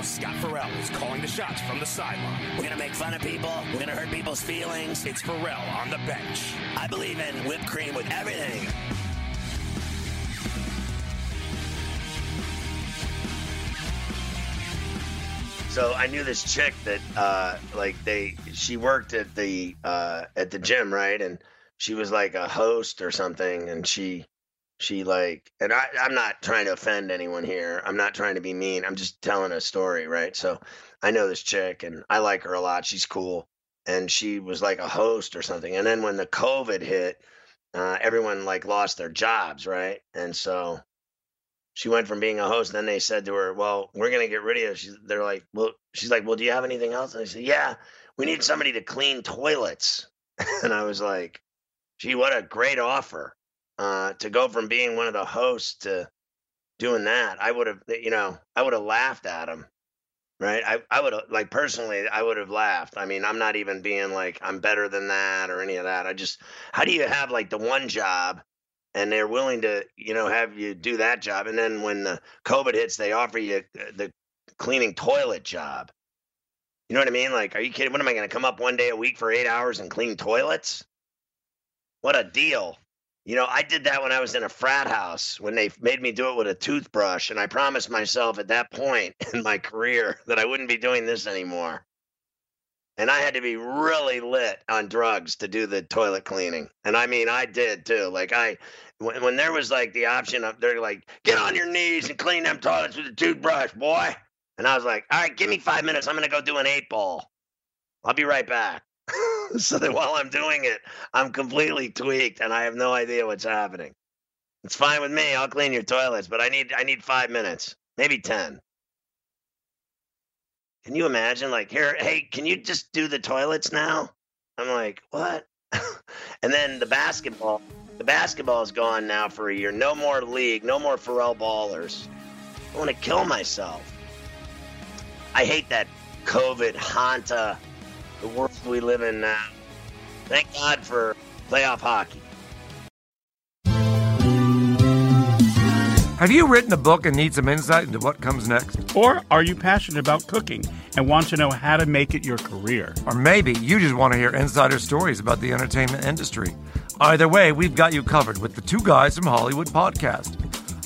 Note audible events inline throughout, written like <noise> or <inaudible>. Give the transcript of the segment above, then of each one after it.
Cause trouble. Scott Ferrall is calling the shots from the sideline. We're gonna make fun of people. We're gonna hurt people's feelings. It's Farrell on the bench. I believe in whipped cream with everything. So I knew this chick that uh like they she worked at the uh at the gym, right? And she was like a host or something and she she like and I I'm not trying to offend anyone here. I'm not trying to be mean. I'm just telling a story, right? So I know this chick and I like her a lot. She's cool. And she was like a host or something. And then when the COVID hit, uh everyone like lost their jobs, right? And so she went from being a host. Then they said to her, "Well, we're gonna get rid of you." She's, they're like, "Well," she's like, "Well, do you have anything else?" And I said, "Yeah, we need somebody to clean toilets." <laughs> and I was like, "Gee, what a great offer uh, to go from being one of the hosts to doing that." I would have, you know, I would have laughed at him, right? I, I would have, like, personally, I would have laughed. I mean, I'm not even being like I'm better than that or any of that. I just, how do you have like the one job? and they're willing to you know have you do that job and then when the covid hits they offer you uh, the cleaning toilet job you know what i mean like are you kidding what am i going to come up one day a week for eight hours and clean toilets what a deal you know i did that when i was in a frat house when they made me do it with a toothbrush and i promised myself at that point <laughs> in my career that i wouldn't be doing this anymore and I had to be really lit on drugs to do the toilet cleaning. And I mean, I did too. Like I, when, when there was like the option of they're like, get on your knees and clean them toilets with a toothbrush, boy. And I was like, all right, give me five minutes. I'm gonna go do an eight ball. I'll be right back. <laughs> so that while I'm doing it, I'm completely tweaked and I have no idea what's happening. It's fine with me. I'll clean your toilets, but I need I need five minutes, maybe ten. Can you imagine? Like, here, hey, can you just do the toilets now? I'm like, what? <laughs> and then the basketball, the basketball is gone now for a year. No more league, no more Ferrall ballers. I want to kill myself. I hate that COVID hanta, the world we live in now. Thank God for playoff hockey. Have you written a book and need some insight into what comes next? Or are you passionate about cooking and want to know how to make it your career? Or maybe you just want to hear insider stories about the entertainment industry. Either way, we've got you covered with the Two Guys from Hollywood podcast.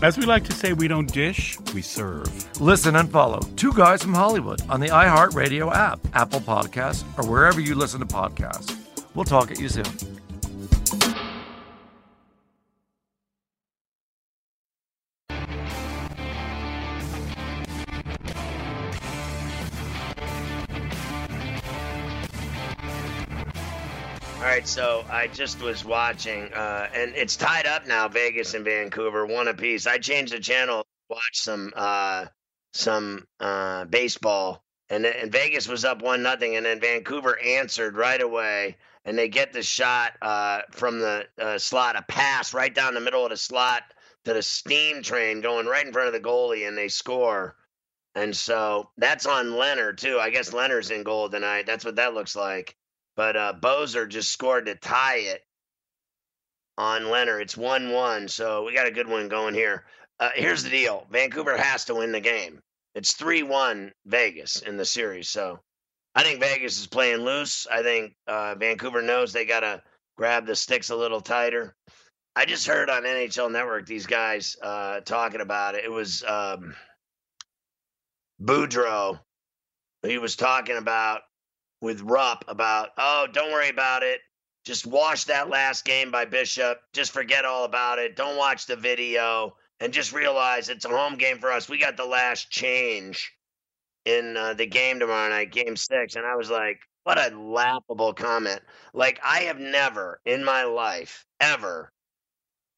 As we like to say, we don't dish, we serve. Listen and follow Two Guys from Hollywood on the iHeartRadio app, Apple Podcasts, or wherever you listen to podcasts. We'll talk at you soon. So I just was watching, uh, and it's tied up now. Vegas and Vancouver, one apiece. I changed the channel, watched some uh, some uh, baseball, and and Vegas was up one nothing, and then Vancouver answered right away, and they get the shot uh, from the uh, slot, a pass right down the middle of the slot to the steam train going right in front of the goalie and they score. And so that's on Lehner too. I guess Lehner's in goal tonight. That's what that looks like. But uh Boeser just scored to tie it on Lehner. It's one one. So we got a good one going here. Uh, here's the deal. Vancouver has to win the game. It's three one Vegas in the series. So I think Vegas is playing loose. I think uh, Vancouver knows they gotta grab the sticks a little tighter. I just heard on NHL Network these guys uh, talking about it. It was um, Boudreau. He was talking about with Rupp about, oh, don't worry about it. Just watch that last game by Bishop. Just forget all about it. Don't watch the video and just realize it's a home game for us. We got the last change in uh, the game tomorrow night, game six. And I was like, what a laughable comment. Like, I have never in my life ever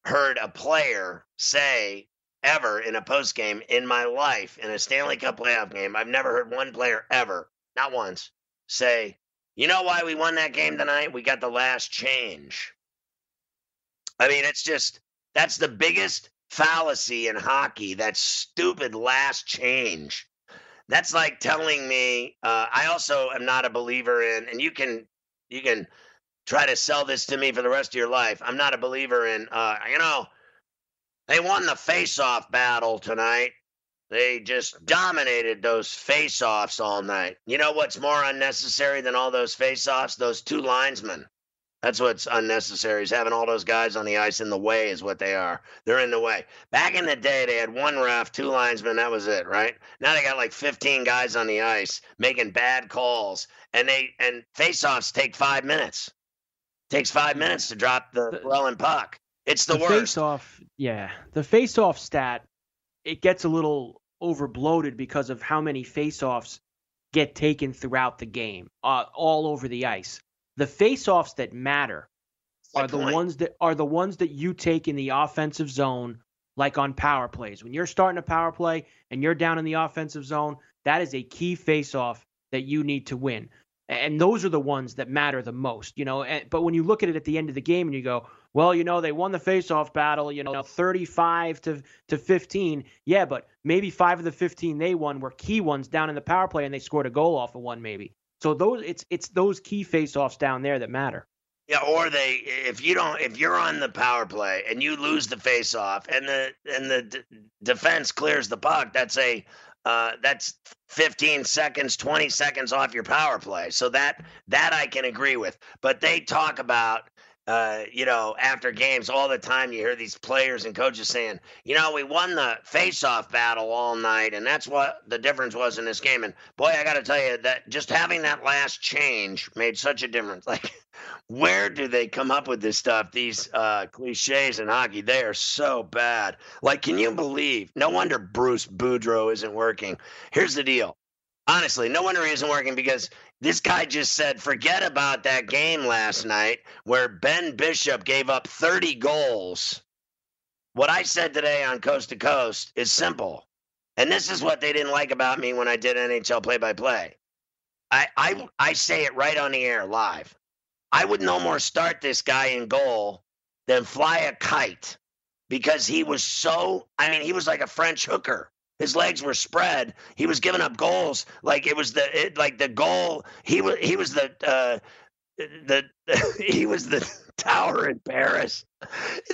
heard a player say ever in a post game in my life in a Stanley Cup playoff game. I've never heard one player ever, not once, say, you know why we won that game tonight? We got the last change. I mean, it's just that's the biggest fallacy in hockey. That stupid last change. That's like telling me. Uh, I also am not a believer in, and you can you can try to sell this to me for the rest of your life. I'm not a believer in. Uh, you know, they won the face-off battle tonight. They just dominated those face-offs all night. You know what's more unnecessary than all those face-offs? Those two linesmen. That's what's unnecessary is having all those guys on the ice in the way is what they are. They're in the way. Back in the day, they had one ref, two linesmen. That was it, right? Now they got like 15 guys on the ice making bad calls, and they and faceoffs take five minutes. Takes five minutes to drop the, rolling puck. It's the, the worst. Face-off, yeah. The face-off stat, it gets a little overbloated because of how many face-offs get taken throughout the game, uh, all over the ice the face-offs that matter are the point. ones that are the ones that you take in the offensive zone like on power plays. When you're starting a power play and you're down in the offensive zone, that is a key face-off that you need to win. And those are the ones that matter the most, you know. But when you look at it at the end of the game and you go, well, you know, they won the face-off battle, you know, 35 to to 15. Yeah, but maybe five of the 15 they won were key ones down in the power play, and they scored a goal off of one, maybe. So those it's it's those key faceoffs down there that matter. Yeah, or they if you don't if you're on the power play and you lose the faceoff and the and the d- defense clears the puck, that's a uh, that's 15 seconds, 20 seconds off your power play. So that that I can agree with. But they talk about uh, you know, after games all the time, you hear these players and coaches saying, you know, we won the face-off battle all night, and that's what the difference was in this game. And boy, I got to tell you that just having that last change made such a difference. <laughs> Like, where do they come up with this stuff? These uh, cliches in hockey, they are so bad. Like, can you believe? No wonder Bruce Boudreau isn't working. Here's the deal. Honestly, no wonder he isn't working because this guy just said, forget about that game last night where Ben Bishop gave up 30 goals. What I said today on Coast to Coast is simple. And this is what they didn't like about me when I did NHL play by play. I, I, I say it right on the air live. I would no more start this guy in goal than fly a kite because he was so, I mean, he was like a French hooker. His legs were spread. He was giving up goals like it was the it, like the goal. He was he was the uh, the <laughs> he was the tower in Paris,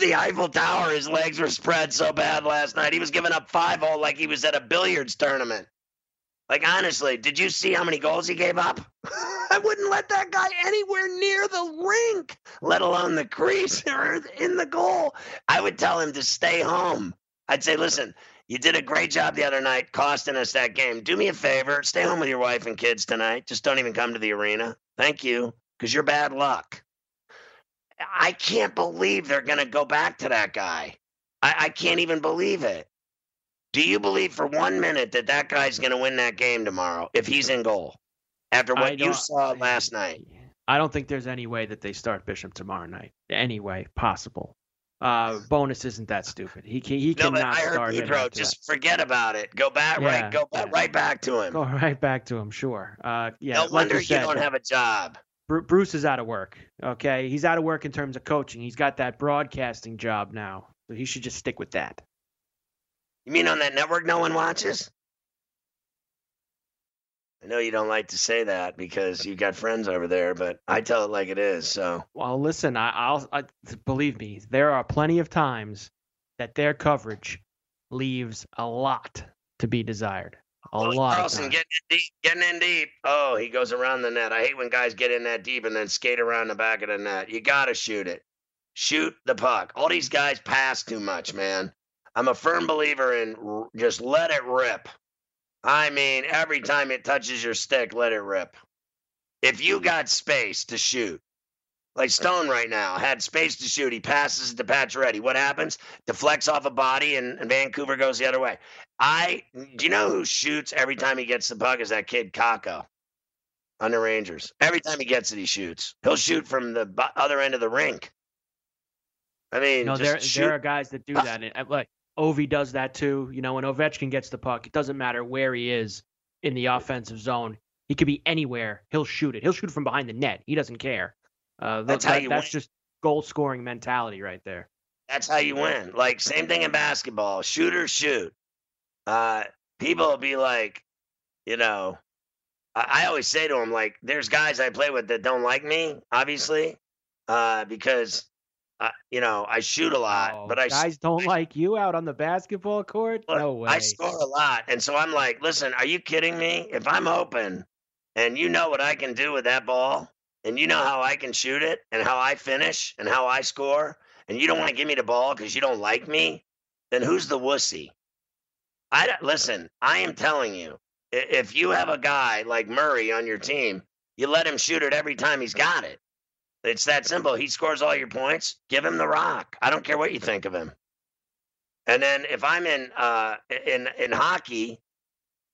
the Eiffel Tower. His legs were spread so bad last night. He was giving up five all like he was at a billiards tournament. Like honestly, did you see how many goals he gave up? <laughs> I wouldn't let that guy anywhere near the rink, let alone the crease <laughs> or in the goal. I would tell him to stay home. I'd say, listen, you did a great job the other night costing us that game. Do me a favor, stay home with your wife and kids tonight. Just don't even come to the arena. Thank you, because you're bad luck. I can't believe they're going to go back to that guy. I, I can't even believe it. Do you believe for one minute that that guy's going to win that game tomorrow if he's in goal after what you saw last night? I don't think there's any way that they start Bishop tomorrow night. Any way possible. Uh, Bowness isn't that stupid. He can, he no, cannot I heard start Boudreau, Just that. forget about it. Go back, yeah, right? Go back, yeah. right back to him. Go right back to him. Sure. Uh, yeah. No like wonder you, said, you don't have a job. Bruce is out of work. Okay, he's out of work in terms of coaching. He's got that broadcasting job now. So he should just stick with that. You mean on that network no one watches? I know you don't like to say that because you've got friends over there, but I tell it like it is. So, Well, listen, I, I'll I, believe me. There are plenty of times that their coverage leaves a lot to be desired. A Willie lot. Of Carlson getting in deep, getting in deep. Oh, he goes around the net. I hate when guys get in that deep and then skate around the back of the net. You got to shoot it. Shoot the puck. All these guys pass too much, man. I'm a firm believer in r- just let it rip. I mean, every time it touches your stick, let it rip. If you got space to shoot, like Stone right now had space to shoot, he passes it to Pacioretty. What happens? Deflects off a body, and, and Vancouver goes the other way. I do you know who shoots every time he gets the puck is that kid Kakko on the Rangers. Every time he gets it, he shoots. He'll shoot from the other end of the rink. I mean, no, there shoot. there are guys that do that. And, uh, like Ovi does that too. You know, when Ovechkin gets the puck, it doesn't matter where he is in the offensive zone. He could be anywhere. He'll shoot it. He'll shoot from behind the net. He doesn't care. Uh, th- That's how you That's win. just goal scoring mentality right there. That's how you win. Like same thing in basketball. Shooters shoot. Uh, people will be like, you know, I, I always say to them like, there's guys I play with that don't like me, obviously, uh, because, uh, you know, I shoot a lot, Oh, but I guys don't like you out on the basketball court. Look, No way. I score a lot. And so I'm like, listen, are you kidding me? If I'm open and you know what I can do with that ball and you know how I can shoot it and how I finish and how I score, and you don't want to give me the ball because you don't like me, then who's the wussy? I listen, I am telling you, if you have a guy like Murray on your team, you let him shoot it every time he's got it. It's that simple. He scores all your points. Give him the rock. I don't care what you think of him. And then if I'm in uh, in in hockey,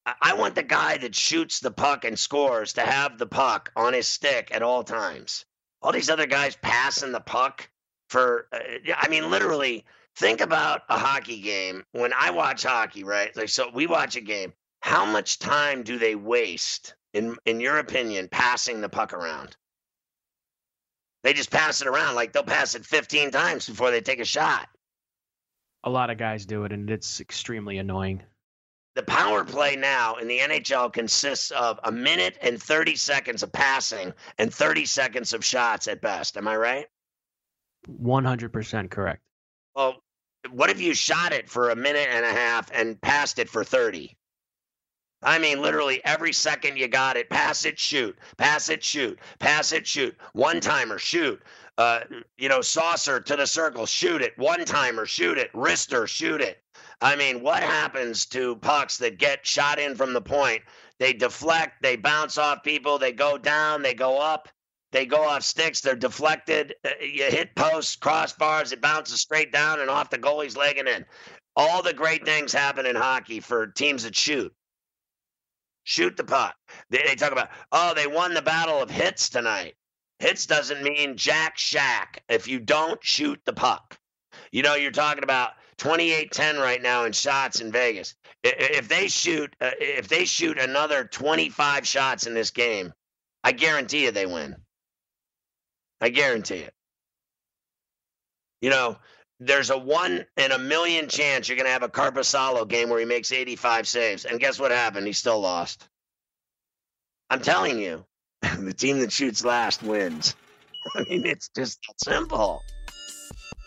I- want the guy that shoots the puck and scores to have the puck on his stick at all times. All these other guys passing the puck for, uh, I mean, literally. Think about a hockey game. When I watch hockey, right? Like, so we watch a game. How much time do they waste, in in your opinion, passing the puck around? They just pass it around like they'll pass it 15 times before they take a shot. A lot of guys do it, and it's extremely annoying. the power play now in the NHL consists of a minute and 30 seconds of passing and 30 seconds of shots at best. Am I right? 100% correct. Well, what if you shot it for a minute and a half and passed it for 30? I mean, literally every second you got it, pass it, shoot, pass it, shoot, pass it, shoot, one timer, shoot, uh, you know, saucer to the circle, shoot it, one timer, shoot it, wrister, shoot it. I mean, what happens to pucks that get shot in from the point? They deflect, they bounce off people, they go down, they go up, they go off sticks, they're deflected. uh, You hit posts, crossbars, it bounces straight down and off the goalie's leg and in. All the great things happen in hockey for teams that shoot. Shoot the puck. They, they talk about, oh, they won the battle of hits tonight. Hits doesn't mean jack shack if you don't shoot the puck. You know, you're talking about 28-10 right now in shots in Vegas. If they shoot, uh, if they shoot another 25 shots in this game, I guarantee you they win. I guarantee it. You know, there's a one in a million chance you're going to have a Korpisalo game where he makes 85 saves. And guess what happened? He still lost. I'm telling you, <laughs> the team that shoots last wins. <laughs> I mean, it's just simple.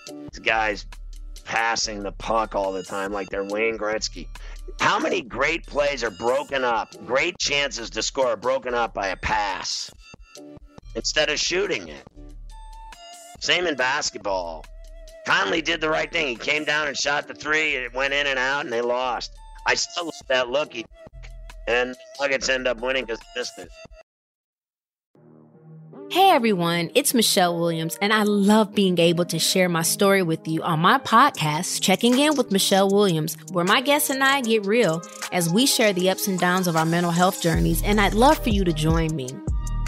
These guys passing the puck all the time like they're Wayne Gretzky. How many great plays are broken up? Great chances to score are broken up by a pass instead of shooting it. Same in basketball. Conley did the right thing. He came down and shot the three, it went in and out, and they lost. I still love that look. He, and Nuggets end up winning because they missed it. Hey everyone, it's Michelle Williams, and I love being able to share my story with you on my podcast, Checking In with Michelle Williams, where my guests and I get real as we share the ups and downs of our mental health journeys, and I'd love for you to join me.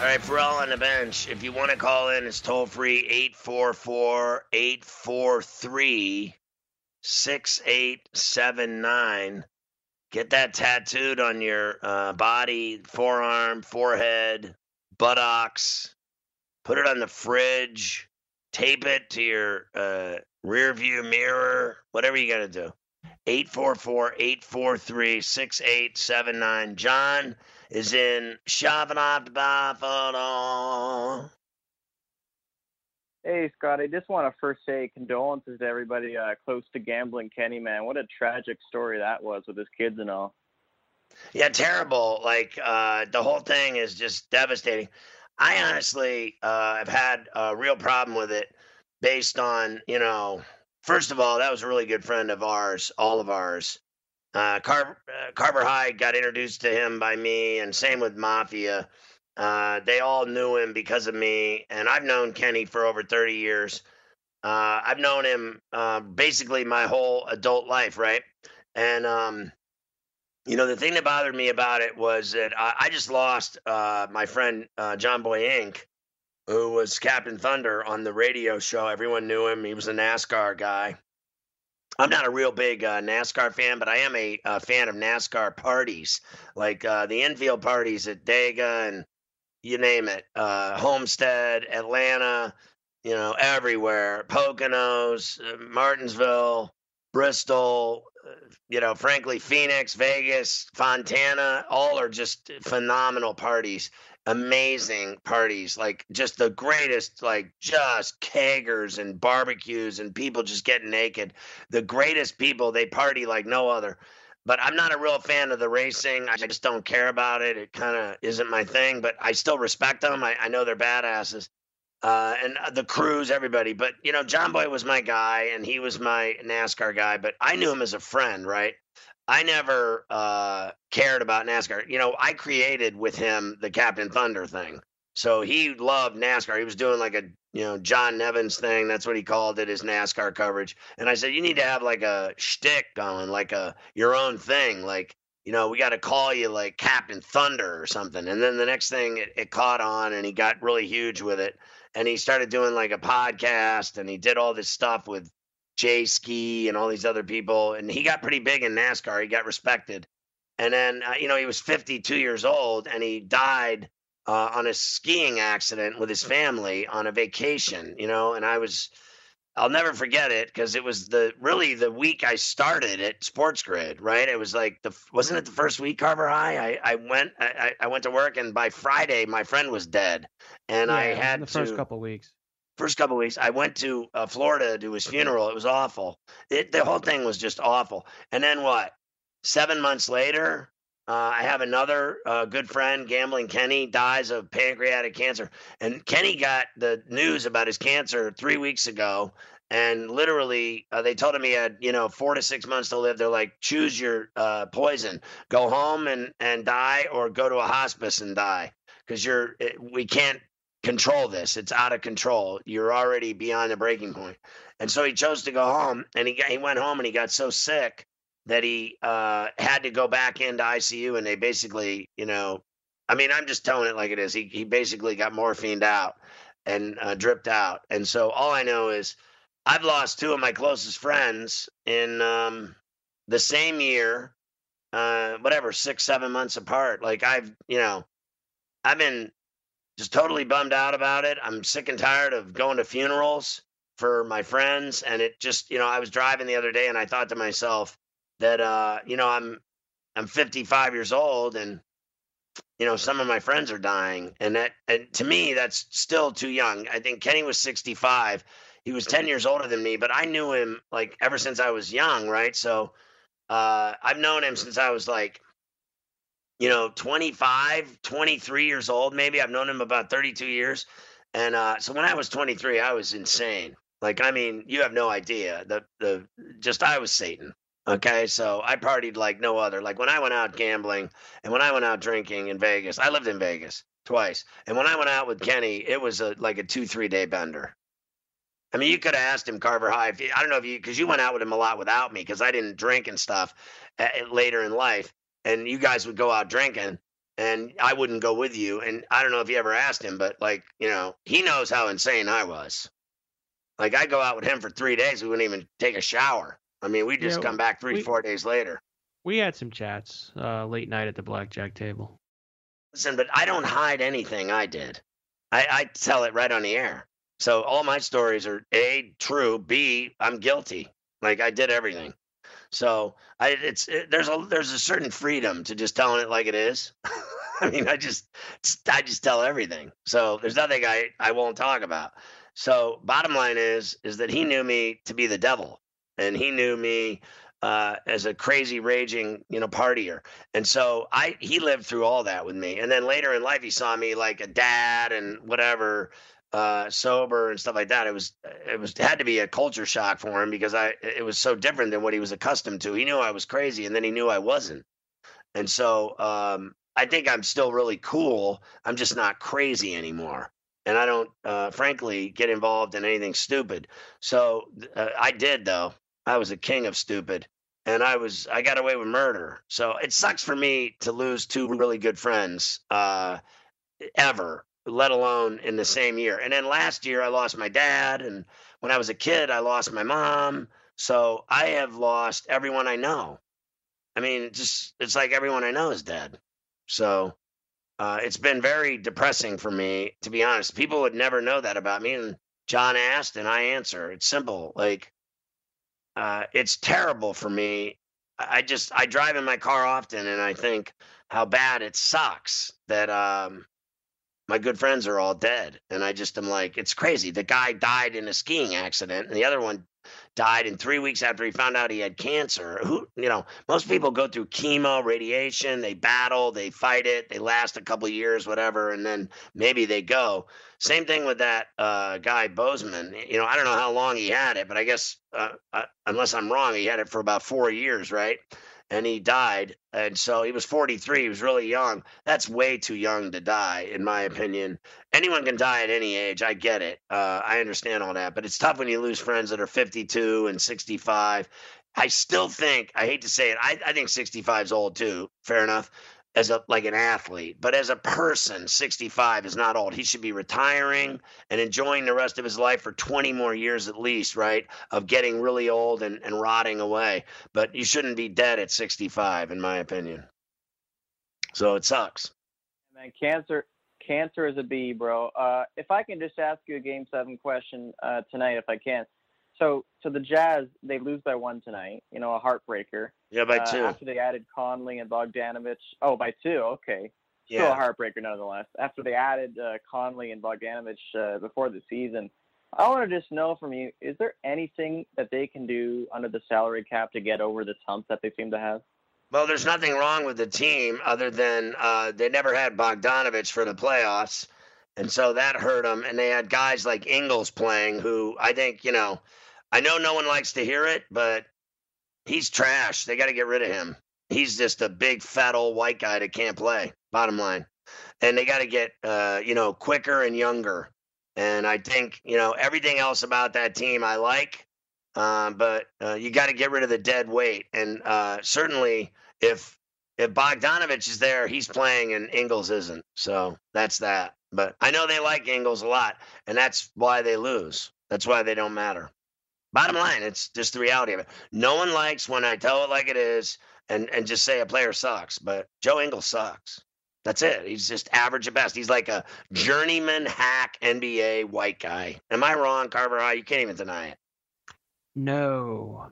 All right, Ferrall on the bench. If you want to call in, it's toll free 844 843 6879. Get that tattooed on your uh, body, forearm, forehead, buttocks. Put it on the fridge. Tape it to your uh, rear view mirror, whatever you got to do. 844 843 6879. John is in Buffalo. Hey, Scott. I just want to first say condolences to everybody uh, close to gambling Kenny, man. What a tragic story that was with his kids and all. Yeah, terrible. Like uh, the whole thing is just devastating. I honestly uh, have had a real problem with it based on, you know, first of all, that was a really good friend of ours, all of ours. Uh, Car- uh, Carver High got introduced to him by me, and same with Mafia. Uh, they all knew him because of me, and I've known Kenny for over 30 years. Uh, I've known him uh, basically my whole adult life, right? And um, you know, the thing that bothered me about it was that I, I just lost my friend John Boy Inc., who was Captain Thunder on the radio show. Everyone knew him. He was a NASCAR guy. I'm not a real big uh, NASCAR fan, but I am a, a fan of NASCAR parties, like uh, the infield parties at Dega and you name it, uh, Homestead, Atlanta, you know, everywhere, Poconos, uh, Martinsville, Bristol, uh, you know, frankly, Phoenix, Vegas, Fontana, all are just phenomenal parties amazing parties, like just the greatest, like just keggers and barbecues and people just getting naked. The greatest people, they party like no other. But I'm not a real fan of the racing. I just don't care about it. It kind of isn't my thing, but I still respect them. I, I know they're badasses. Uh, and uh, the crews, everybody. But, you know, John Boy was my guy and he was my NASCAR guy, but I knew him as a friend, right? I never uh, cared about NASCAR. You know, I created with him the Captain Thunder thing. So he loved NASCAR. He was doing like a, you know, John Nevins thing. That's what he called it, his NASCAR coverage. And I said, you need to have like a shtick going, like a your own thing. Like, you know, we got to call you like Captain Thunder or something. And then the next thing, it, it caught on, and he got really huge with it. And he started doing like a podcast, and he did all this stuff with Jay Ski and all these other people, and he got pretty big in NASCAR. He got respected, and then uh, you know he was 52 years old, and he died uh, on a skiing accident with his family on a vacation. You know, and I was. I'll never forget it because it was the really the week I started at Sports Grid, right? It was like the wasn't it the first week Carver High? I, I went I, I went to work and by Friday my friend was dead, and Yeah, I had the to, first couple weeks. First couple weeks i went to uh, florida to do his funeral. It was awful. It, the whole thing was just awful. And then what? Seven months later uh, i have another uh, good friend gambling kenny dies of pancreatic cancer. And kenny got the news about his cancer three weeks ago. And literally uh, they told him he had you know four to six months to live. They're like choose your uh, poison. Go home and and die or go to a hospice and die. Because you're it, we can't control this. It's out of control. You're already beyond the breaking point. And so he chose to go home and he he went home and he got so sick that he uh, had to go back into ICU and they basically, you know, I mean, I'm just telling it like it is. He he basically got morphined out and uh, dripped out. And so all I know is I've lost two of my closest friends in um, the same year, uh, whatever, six, seven months apart. Like I've, you know, I've been just totally bummed out about it. I'm sick and tired of going to funerals for my friends. And it just, you know, I was driving the other day and I thought to myself that, uh, you know, I'm, I'm 55 years old and, you know, some of my friends are dying. And that, and to me, that's still too young. I think Kenny was 65. He was 10 years older than me, but I knew him like ever since I was young. Right. So, uh, I've known him since I was like, you know, 25, 23 years old, maybe. I've known him about 32 years. And uh, so when I was 23, I was insane. Like, I mean, you have no idea. The the just I was Satan. Okay, so I partied like no other. Like when I went out gambling and when I went out drinking in Vegas, I lived in Vegas twice. And when I went out with Kenny, it was a like a two three day bender. I mean, you could have asked him Carver High. If you, I don't know if you because you went out with him a lot without me because I didn't drink and stuff at, uh, later in life, and you guys would go out drinking and I wouldn't go with you. And I don't know if you ever asked him, but like you know, he knows how insane I was. Like I go out with him for three days, we wouldn't even take a shower. I mean, we just yeah, come back three, we, four days later. We had some chats uh, late night at the blackjack table. Listen, but I don't hide anything I did. I, I tell it right on the air. So all my stories are a true, b I'm guilty. Like I did everything. So I it's it, there's a there's a certain freedom to just telling it like it is. <laughs> I mean, I just I just tell everything. So there's nothing I I won't talk about. So bottom line is is that he knew me to be the devil, and he knew me uh, as a crazy raging you know partier and so i he lived through all that with me and then later in life he saw me like a dad and whatever uh, sober and stuff like that. It was it was had to be a culture shock for him because I it was so different than what he was accustomed to. He knew I was crazy, and then he knew I wasn't. And so um, I think I'm still really cool. I'm just not crazy anymore, and I don't, uh, frankly, get involved in anything stupid. So uh, I did though. I was a king of stupid, and I was I got away with murder. So it sucks for me to lose two really good friends uh, ever let alone in the same year. And then last year I lost my dad, and when I was a kid I lost my mom. So I have lost everyone I know. I mean, just it's like everyone I know is dead. So uh, it's been very depressing for me, to be honest. People would never know that about me, and John asked, and I answer. It's simple. Like, uh, it's terrible for me. I just I drive in my car often, and I think how bad it sucks that um, my good friends are all dead. And I just am like, it's crazy. The guy died in a skiing accident, and the other one died in three weeks after he found out he had cancer. Who, you know, most people go through chemo, radiation, they battle, they fight it, they last a couple years, whatever, and then maybe they go. Same thing with that uh, guy Boseman. You know, I don't know how long he had it, but I guess, uh, uh, unless I'm wrong, he had it for about four years, right? And he died. And so he was 43. He was really young. That's way too young to die, in my opinion. Anyone can die at any age. I get it. Uh, I understand all that. But it's tough when you lose friends that are 52 and 65. I still think, I hate to say it, I, I think 65 is old too. Fair enough as a like an athlete, but as a person, 65 is not old. He should be retiring and enjoying the rest of his life for 20 more years at least, right? Of getting really old and, and rotting away. But you shouldn't be dead at 65, in my opinion. So it sucks. Man, cancer cancer is a B, bro. Uh, if I can just ask you a game seven question uh, tonight, if I can. So, so the Jazz they lose by one tonight. You know, a heartbreaker. Yeah, by uh, two. After they added Conley and Bogdanovich. Oh, by two. Okay. Still yeah. a heartbreaker nonetheless. After they added uh, Conley and Bogdanovich uh, before the season, I want to just know from you: is there anything that they can do under the salary cap to get over this hump that they seem to have? Well, there's nothing wrong with the team other than uh, they never had Bogdanovich for the playoffs, and so that hurt them. And they had guys like Ingles playing, who I think you know I know no one likes to hear it, but he's trash. They got to get rid of him. He's just a big fat old white guy that can't play. Bottom line, and they got to get uh, you know quicker and younger. And I think you know everything else about that team I like, uh, but uh, you got to get rid of the dead weight. And uh, certainly, if if Bogdanovich is there, he's playing, and Ingles isn't. So that's that. But I know they like Ingles a lot, and that's why they lose. That's why they don't matter. Bottom line, it's just the reality of it. No one likes when I tell it like it is and, and just say a player sucks, but Joe Ingles sucks. That's it. He's just average at best. He's like a journeyman hack NBA white guy. Am I wrong, Carver High? You can't even deny it. No.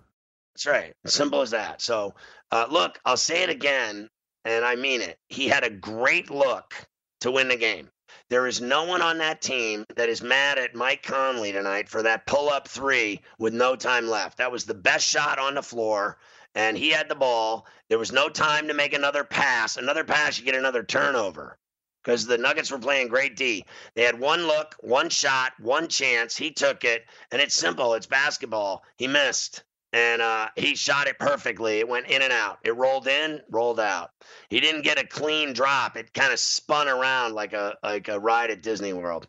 That's right. Simple as that. So, uh, look, I'll say it again, and I mean it. He had a great look to win the game. There is no one on that team that is mad at Mike Conley tonight for that pull up three with no time left. That was the best shot on the floor. and he had the ball. There was no time to make another pass. Another pass, you get another turnover because the Nuggets were playing great D. They had one look, one shot, one chance. He took it, and it's simple. It's basketball. He missed, and uh, he shot it perfectly. It went in and out. It rolled in, rolled out. He didn't get a clean drop. It kind of spun around like a like a ride at Disney World.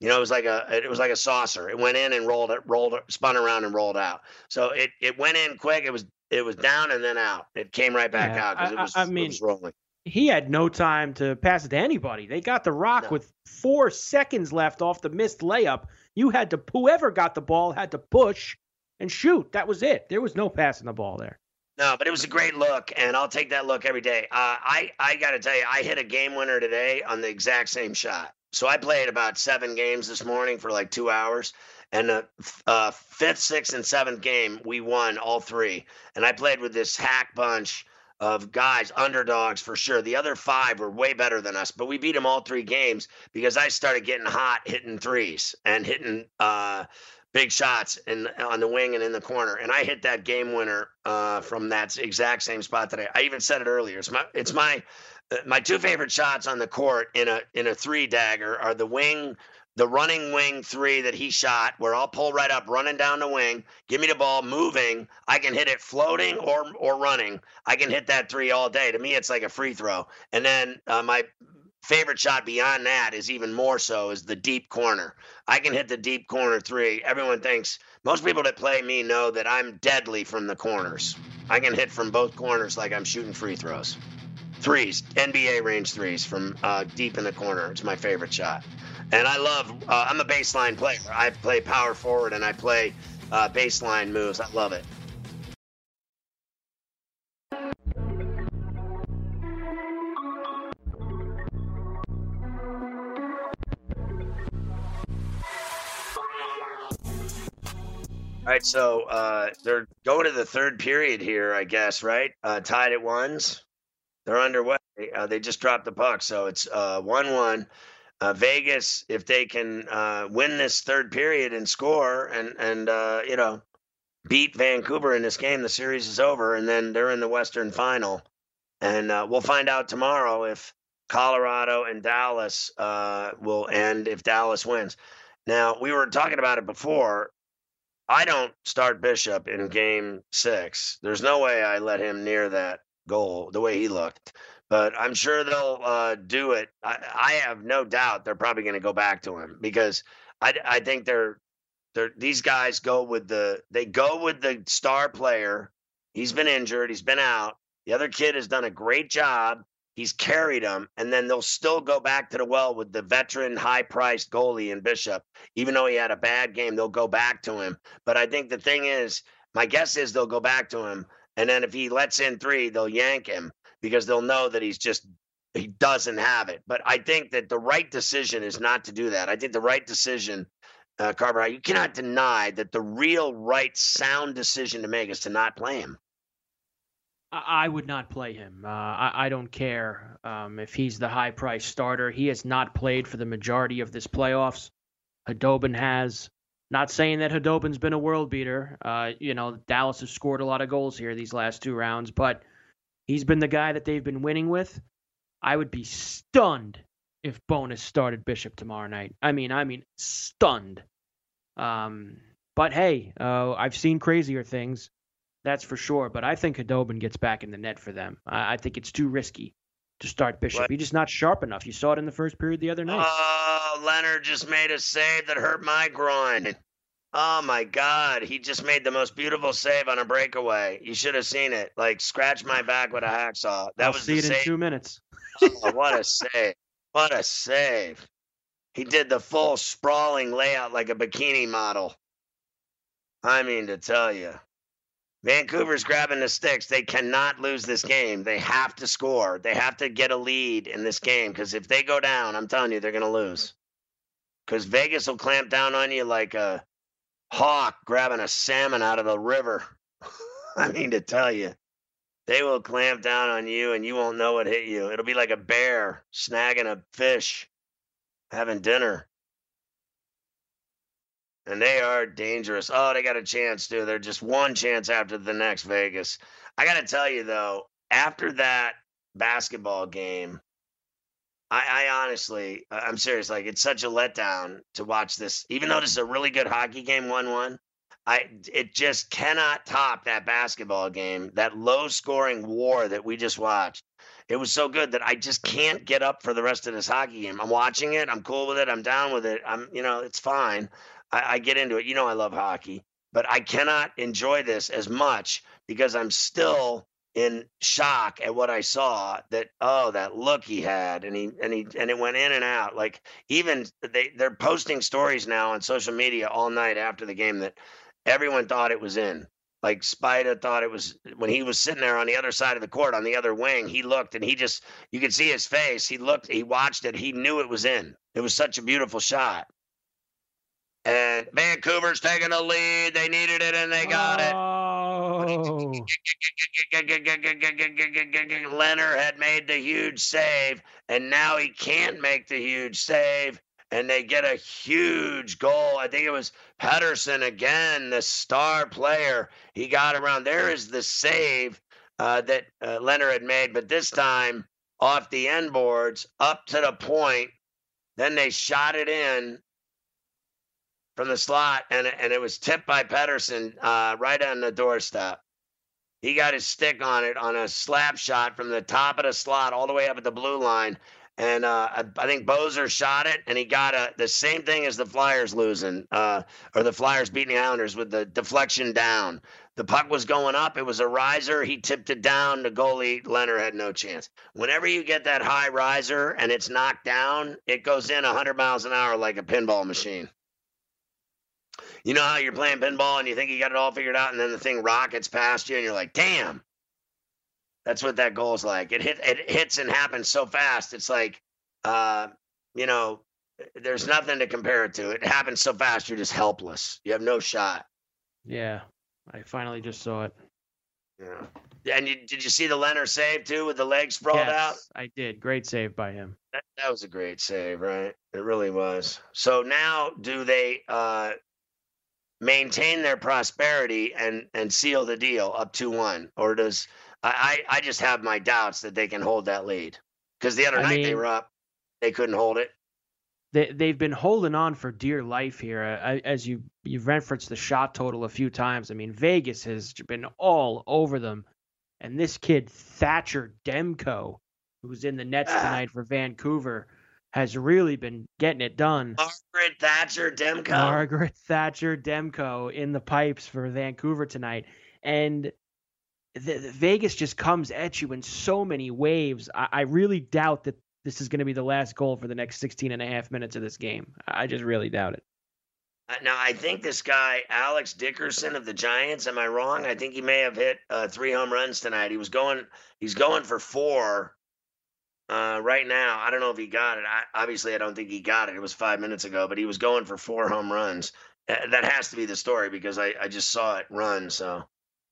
You know, it was like a it was like a saucer. It went in and rolled it, rolled spun around and rolled out. So it it went in quick. It was it was down and then out. It came right back Yeah, out because it was I- mean, it was rolling. he had no time to pass it to anybody. They got the rock No. with four seconds left off the missed layup. You had to whoever got the ball had to push and shoot. That was it. There was no passing the ball there. No, but it was a great look, and I'll take that look every day. Uh, I I got to tell you, I hit a game winner today on the exact same shot. So I played about seven games this morning for like two hours, and the uh, fifth, sixth, and seventh game we won all three. And I played with this hack bunch of guys, underdogs for sure. The other five were way better than us, but we beat them all three games because I started getting hot, hitting threes and hitting. Uh, big shots in on the wing and in the corner. And I hit that game winner uh, from that exact same spot today. I even said it earlier. It's my it's my uh, my two favorite shots on the court in a in a three dagger are the wing. The running wing three that he shot, where I'll pull right up, running down the wing, give me the ball, moving. I can hit it floating or or running. I can hit that three all day. To me, it's like a free throw. And then uh, my favorite shot beyond that is even more so is the deep corner. I can hit the deep corner three. Everyone thinks most people that play me know that I'm deadly from the corners. I can hit from both corners like I'm shooting free throws. Threes, NBA range threes from uh, deep in the corner. It's my favorite shot. And I love, uh, I'm a baseline player. I play power forward and I play uh, baseline moves. I love it. All right, so uh, they're going to the third period here, I guess, right? Uh, tied at ones. They're underway. Uh, they just dropped the puck, so it's uh, one-one. Uh, Vegas, if they can uh, win this third period and score, and and uh, you know, beat Vancouver in this game, the series is over, and then they're in the Western Final, and uh, we'll find out tomorrow if Colorado and Dallas uh, will end if Dallas wins. Now we were talking about it before. I don't start Bishop in game six. There's no way I let him near that goal the way he looked. But I'm sure they'll uh, do it. I, I have no doubt they're probably going to go back to him because I, I think they're they're these guys go with the they go with the star player. He's been injured. He's been out. The other kid has done a great job. He's carried them, and then they'll still go back to the well with the veteran, high-priced goalie in Bishop. Even though he had a bad game, they'll go back to him. But I think the thing is, my guess is they'll go back to him, and then if he lets in three, they'll yank him because they'll know that he's just he doesn't have it. But I think that the right decision is not to do that. I think the right decision, uh, Carver, you cannot deny that the real right sound decision to make is to not play him. I would not play him. Uh, I, I don't care um, if he's the high price starter. He has not played for the majority of this playoffs. Khudobin has. Not saying that Khudobin's been a world beater. Uh, you know, Dallas has scored a lot of goals here these last two rounds, but he's been the guy that they've been winning with. I would be stunned if Bowness started Bishop tomorrow night. I mean, I mean, stunned. Um, but hey, uh, I've seen crazier things. That's for sure. But I think Khudobin gets back in the net for them. I, I think it's too risky to start Bishop. What? He's just not sharp enough. You saw it in the first period the other night. Oh, Lehner just made a save that hurt my groin. Oh my God, he just made the most beautiful save on a breakaway. You should have seen it. Like scratch my back with a hacksaw. That I'll was see the it in save. two minutes. Oh, what a save! What a save! He did the full sprawling layout like a bikini model. I mean to tell you, Vancouver's grabbing the sticks. They cannot lose this game. They have to score. They have to get a lead in this game because if they go down, I'm telling you, they're going to lose. Because Vegas will clamp down on you like a hawk grabbing a salmon out of the river. <laughs> I mean to tell you, they will clamp down on you and you won't know what hit you. It'll be like a bear snagging a fish, having dinner. And they are dangerous. Oh, they got a chance too. They're just one chance after the next Vegas. I got to tell you though, after that basketball game, I, I, honestly, I'm serious. Like, it's such a letdown to watch this, even though this is a really good hockey game, one-one. I it just cannot top that basketball game, that low-scoring war that we just watched. It was so good that I just can't get up for the rest of this hockey game. I'm watching it. I'm cool with it. I'm down with it. I'm, you know, it's fine. I, I get into it. You know, I love hockey, but I cannot enjoy this as much because I'm still in shock at what I saw that oh that look he had. And he and he and it went in and out. Like even they they're posting stories now on social media all night after the game that everyone thought it was in. Like Spida thought it was when he was sitting there on the other side of the court on the other wing he looked and he just you could see his face. He looked he watched it. He knew it was in. It was such a beautiful shot and Vancouver's taking a lead. They needed it and they got oh. it. Lehner had made the huge save, and now he can't make the huge save. And they get a huge goal. I think it was Pettersson again, the star player. He got around. There is the save uh, that uh, Lehner had made, but this time off the end boards up to the point. Then they shot it in from the slot, and and it was tipped by Pettersson uh, right on the doorstep. He got his stick on it on a slap shot from the top of the slot all the way up at the blue line. And uh, I, I, think Boeser shot it, and he got a the same thing as the Flyers losing, uh, or the Flyers beating the Islanders with the deflection down. The puck was going up. It was a riser. He tipped it down. The goalie Lehner had no chance. Whenever you get that high riser and it's knocked down, it goes in 100 miles an hour like a pinball machine. You know how you're playing pinball and you think you got it all figured out, and then the thing rockets past you, and you're like, "Damn!" That's what that goal is like. It hit, it hits and happens so fast. It's like, uh, you know, there's nothing to compare it to. It happens so fast, you're just helpless. You have no shot. Yeah, I finally just saw it. Yeah. And you, did you see the Lehner save too with the legs sprawled yes, out? I did. Great save by him. That, that was a great save, right? It really was. So now, do they uh, maintain their prosperity and and seal the deal up to one, or does I I just have my doubts that they can hold that lead because the other I night mean, they were up, they couldn't hold it. They they've been holding on for dear life here. I, as you you've referenced the shot total a few times. I mean Vegas has been all over them, and this kid Thatcher Demko, who's in the nets ah. tonight for Vancouver has really been getting it done. Margaret Thatcher Demko. Margaret <laughs> Thatcher Demko in the pipes for Vancouver tonight. And the, the Vegas just comes at you in so many waves. I, I really doubt that this is going to be the last goal for the next 16 and a half minutes of this game. I just really doubt it. Uh, now, I think this guy, Alex Dickerson of the Giants, am I wrong? I think he may have hit uh, three home runs tonight. He was going, he's going for four uh, right now, I don't know if he got it. I, obviously, I don't think he got it. It was five minutes ago, but he was going for four home runs. That has to be the story because I, I just saw it run. So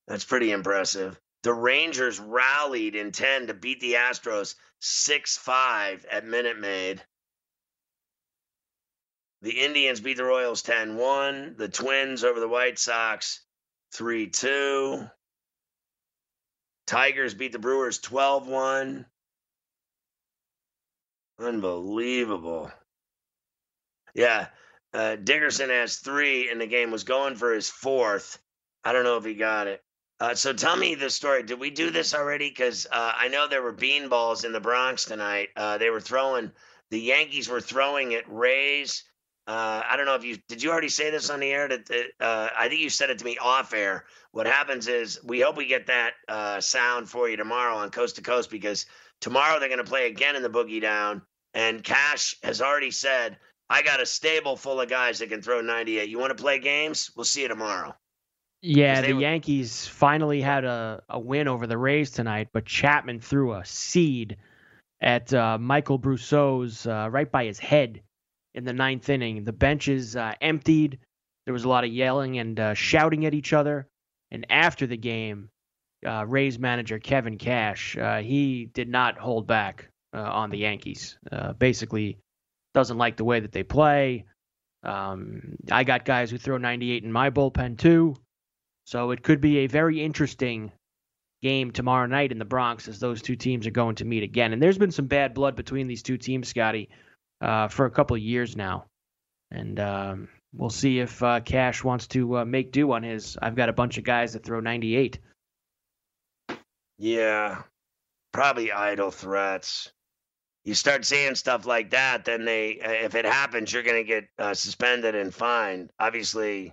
that's pretty impressive. The Rangers rallied in 10 to beat the Astros 6 5 at Minute Maid. The Indians beat the Royals 10 1. The Twins over the White Sox 3 2. Tigers beat the Brewers 12 1. Unbelievable. Yeah. Uh, Dickerson has three in the game, was going for his fourth. I don't know if he got it. Uh, so tell me the story. Did we do this already? Because uh, I know there were bean balls in the Bronx tonight. Uh, they were throwing, the Yankees were throwing at Rays. Uh, I don't know if you did. You already say this on the air. That uh, I think you said it to me off air. What happens is we hope we get that sound for you tomorrow on Coast to Coast because tomorrow they're going to play again in the Boogie Down and Cash has already said, I got a stable full of guys that can throw 98. You want to play games? We'll see you tomorrow. Yeah, the were... Yankees finally had a, a win over the Rays tonight, but Chapman threw a seed at uh, Michael Brosseau's uh, right by his head in the ninth inning. The benches uh, emptied. There was a lot of yelling and uh, shouting at each other. And after the game, uh, Rays manager Kevin Cash, uh, he did not hold back uh, on the Yankees. Uh, basically, doesn't like the way that they play. Um, I got guys who throw 98 in my bullpen too. So it could be a very interesting game tomorrow night in the Bronx as those two teams are going to meet again. And there's been some bad blood between these two teams, Scotty, uh, for a couple of years now. And um, we'll see if uh, Cash wants to uh, make do on his. I've got a bunch of guys that throw 98. Yeah, probably idle threats. You start seeing stuff like that, then they, if it happens, you're going to get uh, suspended and fined. Obviously,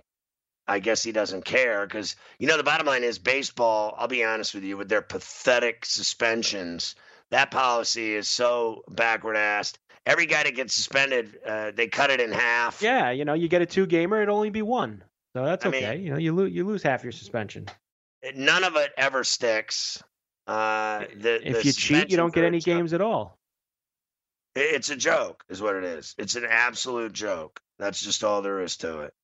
I guess he doesn't care because you know the bottom line is baseball. I'll be honest with you, with their pathetic suspensions, that policy is so backward assed. Every guy that gets suspended, uh, they cut it in half. Yeah, you know, you get a two gamer, it'd only be one, so that's okay. I mean, you know, you lose you lose half your suspension. None of it ever sticks. Uh, the, if the you cheat, you don't get any games at all. It's a joke, is what it is. It's an absolute joke. That's just all there is to it.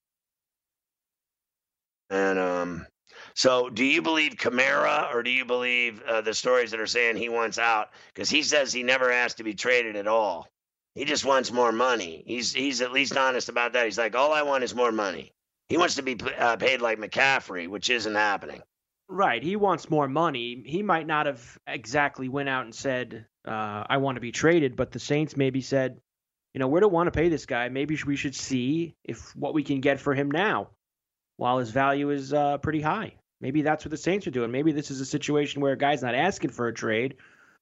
And um, so, do you believe Kamara or do you believe uh, the stories that are saying he wants out? Because he says he never asked to be traded at all. He just wants more money. He's he's at least honest about that. He's like, all I want is more money. He wants to be uh, paid like McCaffrey, which isn't happening. Right. He wants more money. He might not have exactly went out and said, uh, "I want to be traded," but the Saints maybe said, "You know, we don't want to pay this guy. Maybe we should see if what we can get for him now." while his value is uh, pretty high. Maybe that's what the Saints are doing. Maybe this is a situation where a guy's not asking for a trade,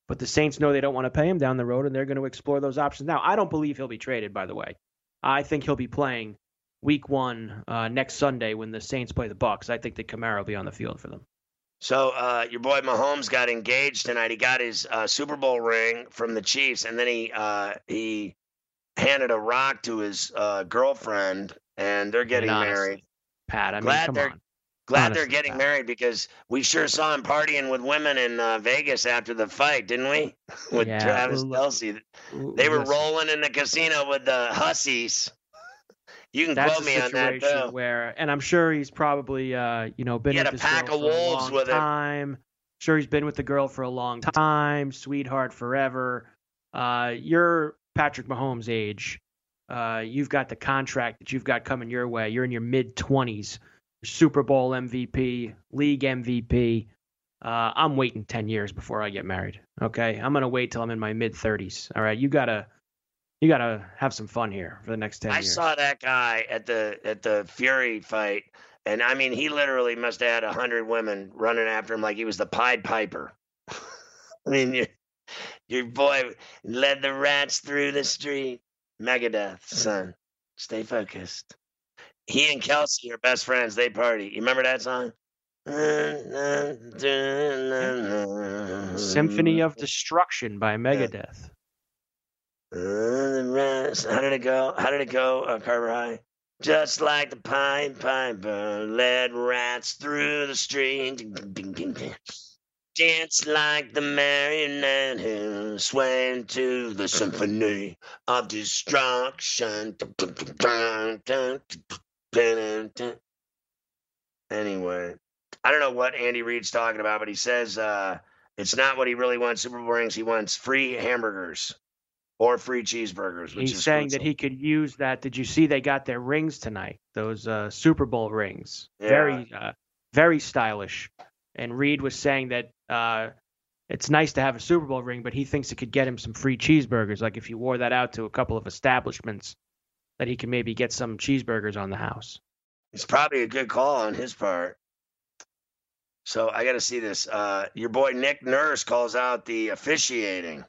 but the Saints know they don't want to pay him down the road, and they're going to explore those options. Now, I don't believe he'll be traded. By the way, I think he'll be playing Week One uh, next Sunday when the Saints play the Bucs. I think that Kamara will be on the field for them. So uh, your boy Mahomes got engaged tonight. He got his uh, Super Bowl ring from the Chiefs, and then he uh, he handed a rock to his uh, girlfriend, and they're getting married. Pat. I mean, glad they're on. glad Honestly, they're getting Pat. married because we sure saw him partying with women in uh, Vegas after the fight, didn't we? <laughs> with yeah, Travis Kelce, they were rolling in the casino with the hussies. You can That's quote me on that. Where, and I'm sure he's probably, uh, you know, been he with this pack girl of for wolves a long with time. It. Sure, he's been with the girl for a long time, sweetheart forever. Uh, you're Patrick Mahomes' age. Uh, you've got the contract that you've got coming your way. You're in your mid 20s, Super Bowl MVP, league MVP. Uh, I'm waiting 10 years before I get married. Okay, I'm gonna wait till I'm in my mid 30s. All right, you gotta, you gotta have some fun here for the next 10 I years. saw that guy at the at the Fury fight, and I mean, he literally must have had a hundred women running after him like he was the Pied Piper. <laughs> I mean, your, your boy led the rats through the street. Megadeth, son. Stay focused. He and Kelce are best friends. They party. You remember that song? Symphony of Destruction by Megadeth. How did it go? How did it go, uh, Carver High? Just like the Pied Piper led rats through the street. Dance like the marionette who swaying to the symphony of destruction. Anyway, I don't know what Andy Reid's talking about, but he says uh, it's not what he really wants Super Bowl rings. He wants free hamburgers or free cheeseburgers. He's saying that he could use that. Did you see they got their rings tonight? Those uh, Super Bowl rings. Yeah. Very, uh, very stylish. And Reid was saying that uh, it's nice to have a Super Bowl ring, but he thinks it could get him some free cheeseburgers. Like if he wore that out to a couple of establishments, that he can maybe get some cheeseburgers on the house. It's probably a good call on his part. So I got to see this. Uh, your boy Nick Nurse calls out the officiating.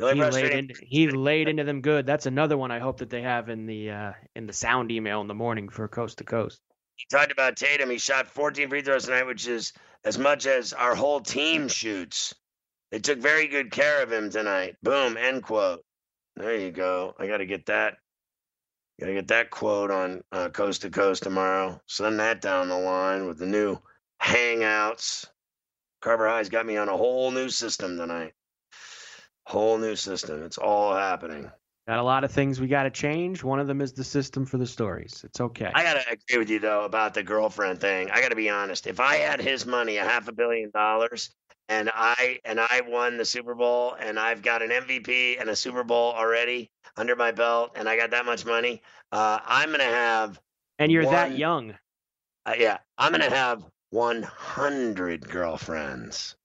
He laid, into, he laid into them good. That's another one I hope that they have in the uh, in the sound email in the morning for coast to coast. He talked about Tatum. He shot 14 free throws tonight, which is as much as our whole team shoots. They took very good care of him tonight. Boom, end quote. There you go. I got to get that. Got to get that quote on uh, Coast to Coast tomorrow. Send that down the line with the new Hangouts. Carver High's got me on a whole new system tonight. Whole new system. It's all happening. Got a lot of things we got to change. One of them is the system for the stories. It's okay. I got to agree with you, though, about the girlfriend thing. I got to be honest. If I had his money, a half a billion dollars, and I and I won the Super Bowl, and I've got an MVP and a Super Bowl already under my belt, and I got that much money, uh, I'm gonna have. And you're one, that young. Uh, yeah, I'm gonna have 100 girlfriends.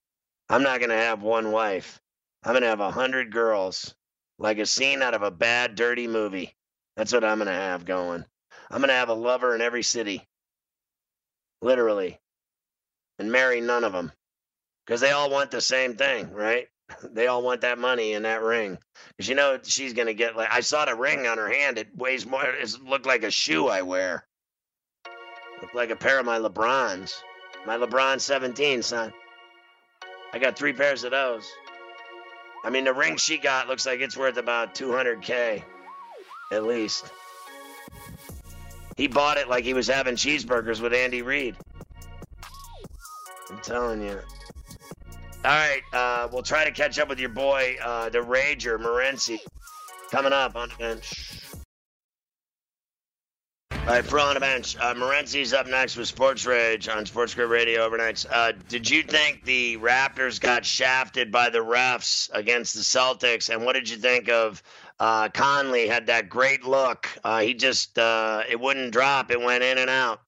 I'm not gonna have one wife. I'm gonna have a 100 girls, like a scene out of a bad, dirty movie. That's what I'm gonna have going. I'm gonna have a lover in every city, literally, and marry none of them, because they all want the same thing, right? <laughs> They all want that money and that ring, because you know she's gonna get like I saw the ring on her hand. It weighs more. It looked like a shoe I wear. Looked like a pair of my LeBrons. My LeBron 17, son. I got three pairs of those. I mean, the ring she got looks like it's worth about 200K, at least. He bought it like he was having cheeseburgers with Andy Reid. I'm telling you. All right, uh, we'll try to catch up with your boy, uh, the Rager, Morency, coming up on the bench. All right, Pro on the bench. Uh, Morency's up next with Sports Rage on Sports Grid Radio overnights. Uh, did you think the Raptors got shafted by the refs against the Celtics? And what did you think of uh, Conley? Had that great look. Uh, he just uh, it wouldn't drop. It went in and out.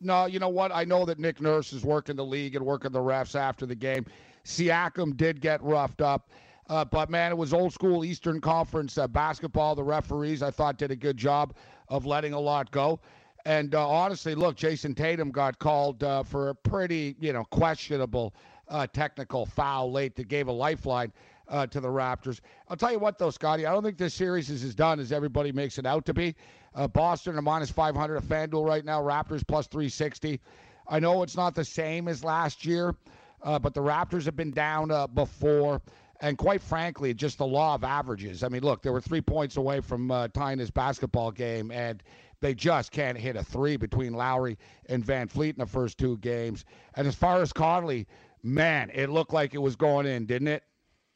No, you know what? I know that Nick Nurse is working the league and working the refs after the game. Siakam did get roughed up. Uh, but man, it was old school Eastern Conference uh, basketball. The referees, I thought, did a good job of letting a lot go. And uh, honestly, look, Jayson Tatum got called uh, for a pretty, you know, questionable uh, technical foul late that gave a lifeline uh, to the Raptors. I'll tell you what, though, Scotty, I don't think this series is as done as everybody makes it out to be. Uh, Boston are minus 500 at FanDuel right now. Raptors plus 360. I know it's not the same as last year, uh, but the Raptors have been down before. And quite frankly, just the law of averages. I mean, look, they were three points away from uh, tying this basketball game, and they just can't hit a three between Lowry and VanVleet in the first two games. And as far as Conley, man, it looked like it was going in, didn't it?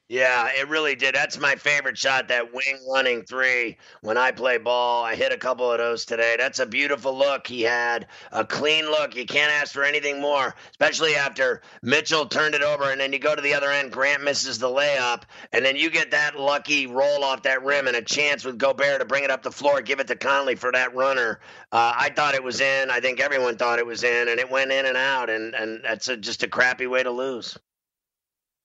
Yeah, it really did. That's my favorite shot, that wing running three. When I play ball, I hit a couple of those today. That's a beautiful look he had. A clean look. You can't ask for anything more, especially after Mitchell turned it over and then you go to the other end, Grant misses the layup, and then you get that lucky roll off that rim and a chance with Gobert to bring it up the floor, give it to Conley for that runner. Uh, I thought it was in. I think everyone thought it was in, and it went in and out, and, and that's a, just a crappy way to lose.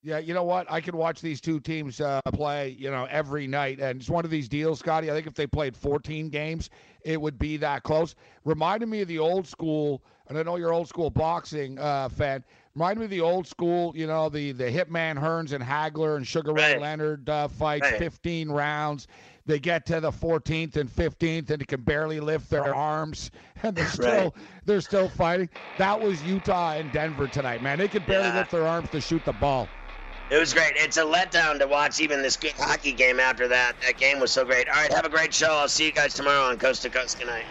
Yeah, you know what? I could watch these two teams uh, play, you know, every night. And it's one of these deals, Scotty. I think if they played 14 games, it would be that close. Reminded me of the old school, and I know you're old school boxing uh, fan. Reminded me of the old school, you know, the the Hitman Hearns and Hagler and Sugar Ray Leonard uh, fights, right. 15 rounds. They get to the 14th and 15th, and they can barely lift their arms, <laughs> and they're still right. they're still fighting. That was Utah and Denver tonight, man. They could barely yeah. lift their arms to shoot the ball. It was great. It's a letdown to watch even this hockey game after that. That game was so great. All right, have a great show. I'll see you guys tomorrow on Coast to Coast. Good night.